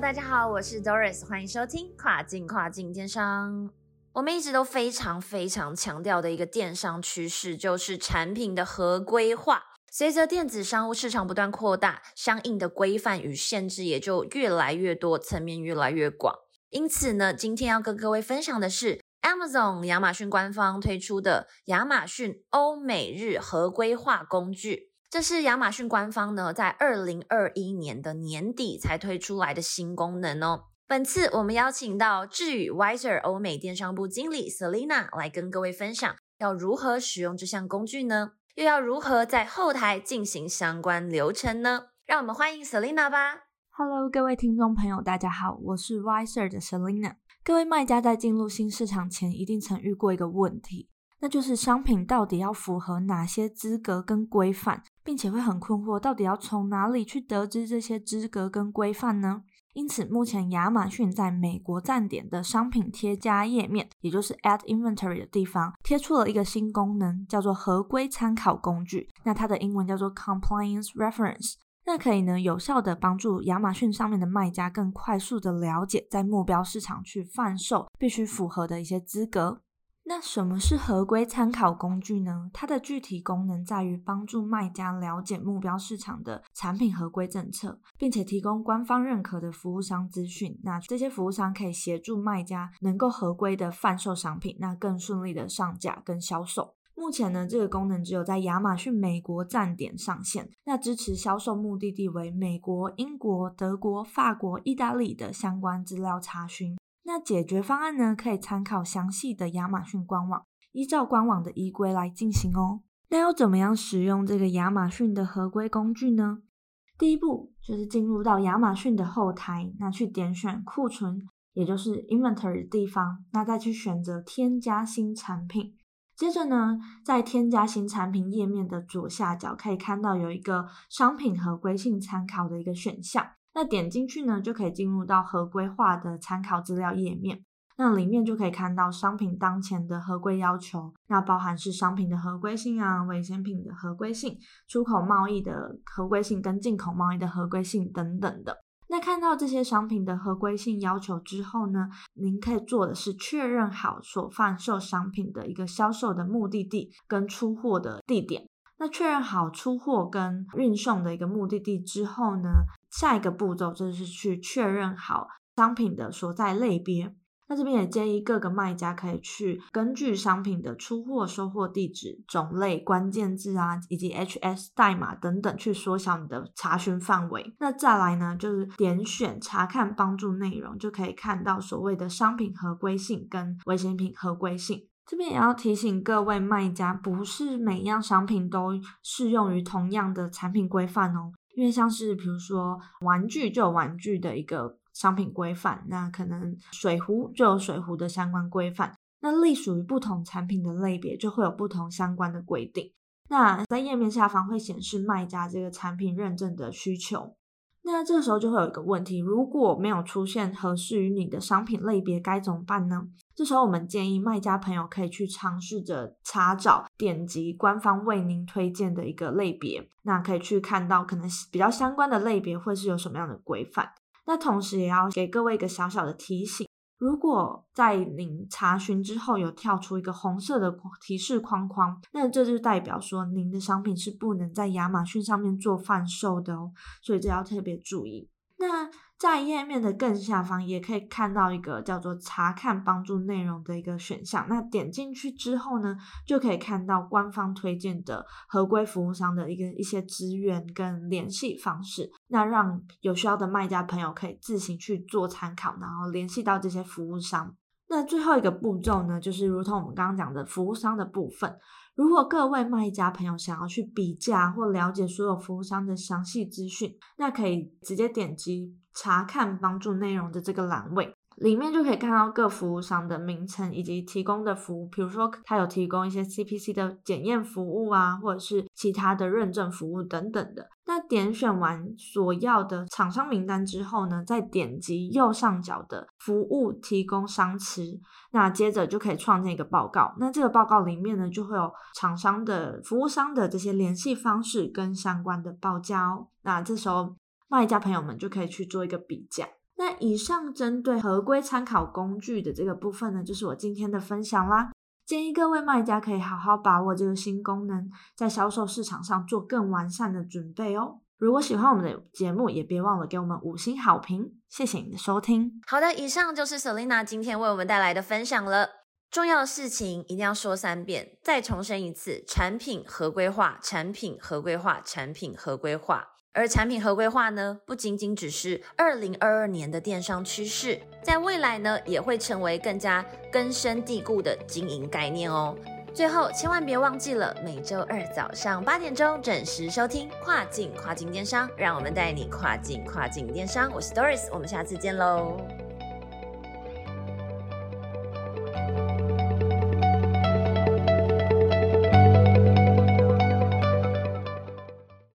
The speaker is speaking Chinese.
大家好，我是 Doris，欢迎收听跨境跨境电商。我们一直都非常非常强调的一个电商趋势，就是产品的合规化。随着电子商务市场不断扩大，相应的规范与限制也就越来越多，层面越来越广。因此呢，今天要跟各位分享的是 Amazon 亚马逊官方推出的亚马逊欧美日合规化工具。这是亚马逊官方呢，在二零二一年的年底才推出来的新功能哦。本次我们邀请到智宇 Wiser 欧美电商部经理 Selina 来跟各位分享，要如何使用这项工具呢？又要如何在后台进行相关流程呢？让我们欢迎 Selina 吧。Hello，各位听众朋友，大家好，我是 Wiser 的 Selina。各位卖家在进入新市场前，一定曾遇过一个问题。那就是商品到底要符合哪些资格跟规范，并且会很困惑，到底要从哪里去得知这些资格跟规范呢？因此，目前亚马逊在美国站点的商品贴加页面，也就是 Add Inventory 的地方，贴出了一个新功能，叫做合规参考工具。那它的英文叫做 Compliance Reference。那可以呢，有效的帮助亚马逊上面的卖家更快速的了解，在目标市场去贩售必须符合的一些资格。那什么是合规参考工具呢？它的具体功能在于帮助卖家了解目标市场的产品合规政策，并且提供官方认可的服务商资讯。那这些服务商可以协助卖家能够合规的贩售商品，那更顺利的上架跟销售。目前呢，这个功能只有在亚马逊美国站点上线，那支持销售目的地为美国、英国、德国、法国、意大利的相关资料查询。那解决方案呢？可以参考详细的亚马逊官网，依照官网的依规来进行哦。那要怎么样使用这个亚马逊的合规工具呢？第一步就是进入到亚马逊的后台，那去点选库存，也就是 inventory 的地方，那再去选择添加新产品。接着呢，在添加新产品页面的左下角，可以看到有一个商品合规性参考的一个选项。那点进去呢，就可以进入到合规化的参考资料页面。那里面就可以看到商品当前的合规要求，那包含是商品的合规性啊、危险品的合规性、出口贸易的合规性跟进口贸易的合规性等等的。那看到这些商品的合规性要求之后呢，您可以做的是确认好所贩售商品的一个销售的目的地跟出货的地点。那确认好出货跟运送的一个目的地之后呢，下一个步骤就是去确认好商品的所在类别。那这边也建议各个卖家可以去根据商品的出货、收货地址、种类、关键字啊，以及 HS 代码等等，去缩小你的查询范围。那再来呢，就是点选查看帮助内容，就可以看到所谓的商品合规性跟危险品合规性。这边也要提醒各位卖家，不是每样商品都适用于同样的产品规范哦。因为像是比如说玩具就有玩具的一个商品规范，那可能水壶就有水壶的相关规范，那隶属于不同产品的类别就会有不同相关的规定。那在页面下方会显示卖家这个产品认证的需求。那这个时候就会有一个问题，如果没有出现合适于你的商品类别，该怎么办呢？这时候我们建议卖家朋友可以去尝试着查找、点击官方为您推荐的一个类别，那可以去看到可能比较相关的类别会是有什么样的规范。那同时也要给各位一个小小的提醒。如果在您查询之后有跳出一个红色的提示框框，那这就代表说您的商品是不能在亚马逊上面做贩售的哦，所以这要特别注意。那在页面的更下方也可以看到一个叫做“查看帮助内容”的一个选项。那点进去之后呢，就可以看到官方推荐的合规服务商的一个一些资源跟联系方式。那让有需要的卖家朋友可以自行去做参考，然后联系到这些服务商。那最后一个步骤呢，就是如同我们刚刚讲的服务商的部分。如果各位卖家朋友想要去比价或了解所有服务商的详细资讯，那可以直接点击查看帮助内容的这个栏位，里面就可以看到各服务商的名称以及提供的服务，比如说它有提供一些 CPC 的检验服务啊，或者是其他的认证服务等等的。那点选完所要的厂商名单之后呢，再点击右上角的服务提供商池，那接着就可以创建一个报告。那这个报告里面呢，就会有厂商的服务商的这些联系方式跟相关的报价哦。那这时候卖家朋友们就可以去做一个比价。那以上针对合规参考工具的这个部分呢，就是我今天的分享啦。建议各位卖家可以好好把握这个新功能，在销售市场上做更完善的准备哦。如果喜欢我们的节目，也别忘了给我们五星好评。谢谢你的收听。好的，以上就是 Selina 今天为我们带来的分享了。重要的事情一定要说三遍，再重申一次：产品合规化，产品合规化，产品合规化。而产品合规化呢，不仅仅只是二零二二年的电商趋势，在未来呢，也会成为更加根深蒂固的经营概念哦。最后，千万别忘记了每周二早上八点钟准时收听跨境跨境电商，让我们带你跨境跨境电商。我是 Doris，我们下次见喽。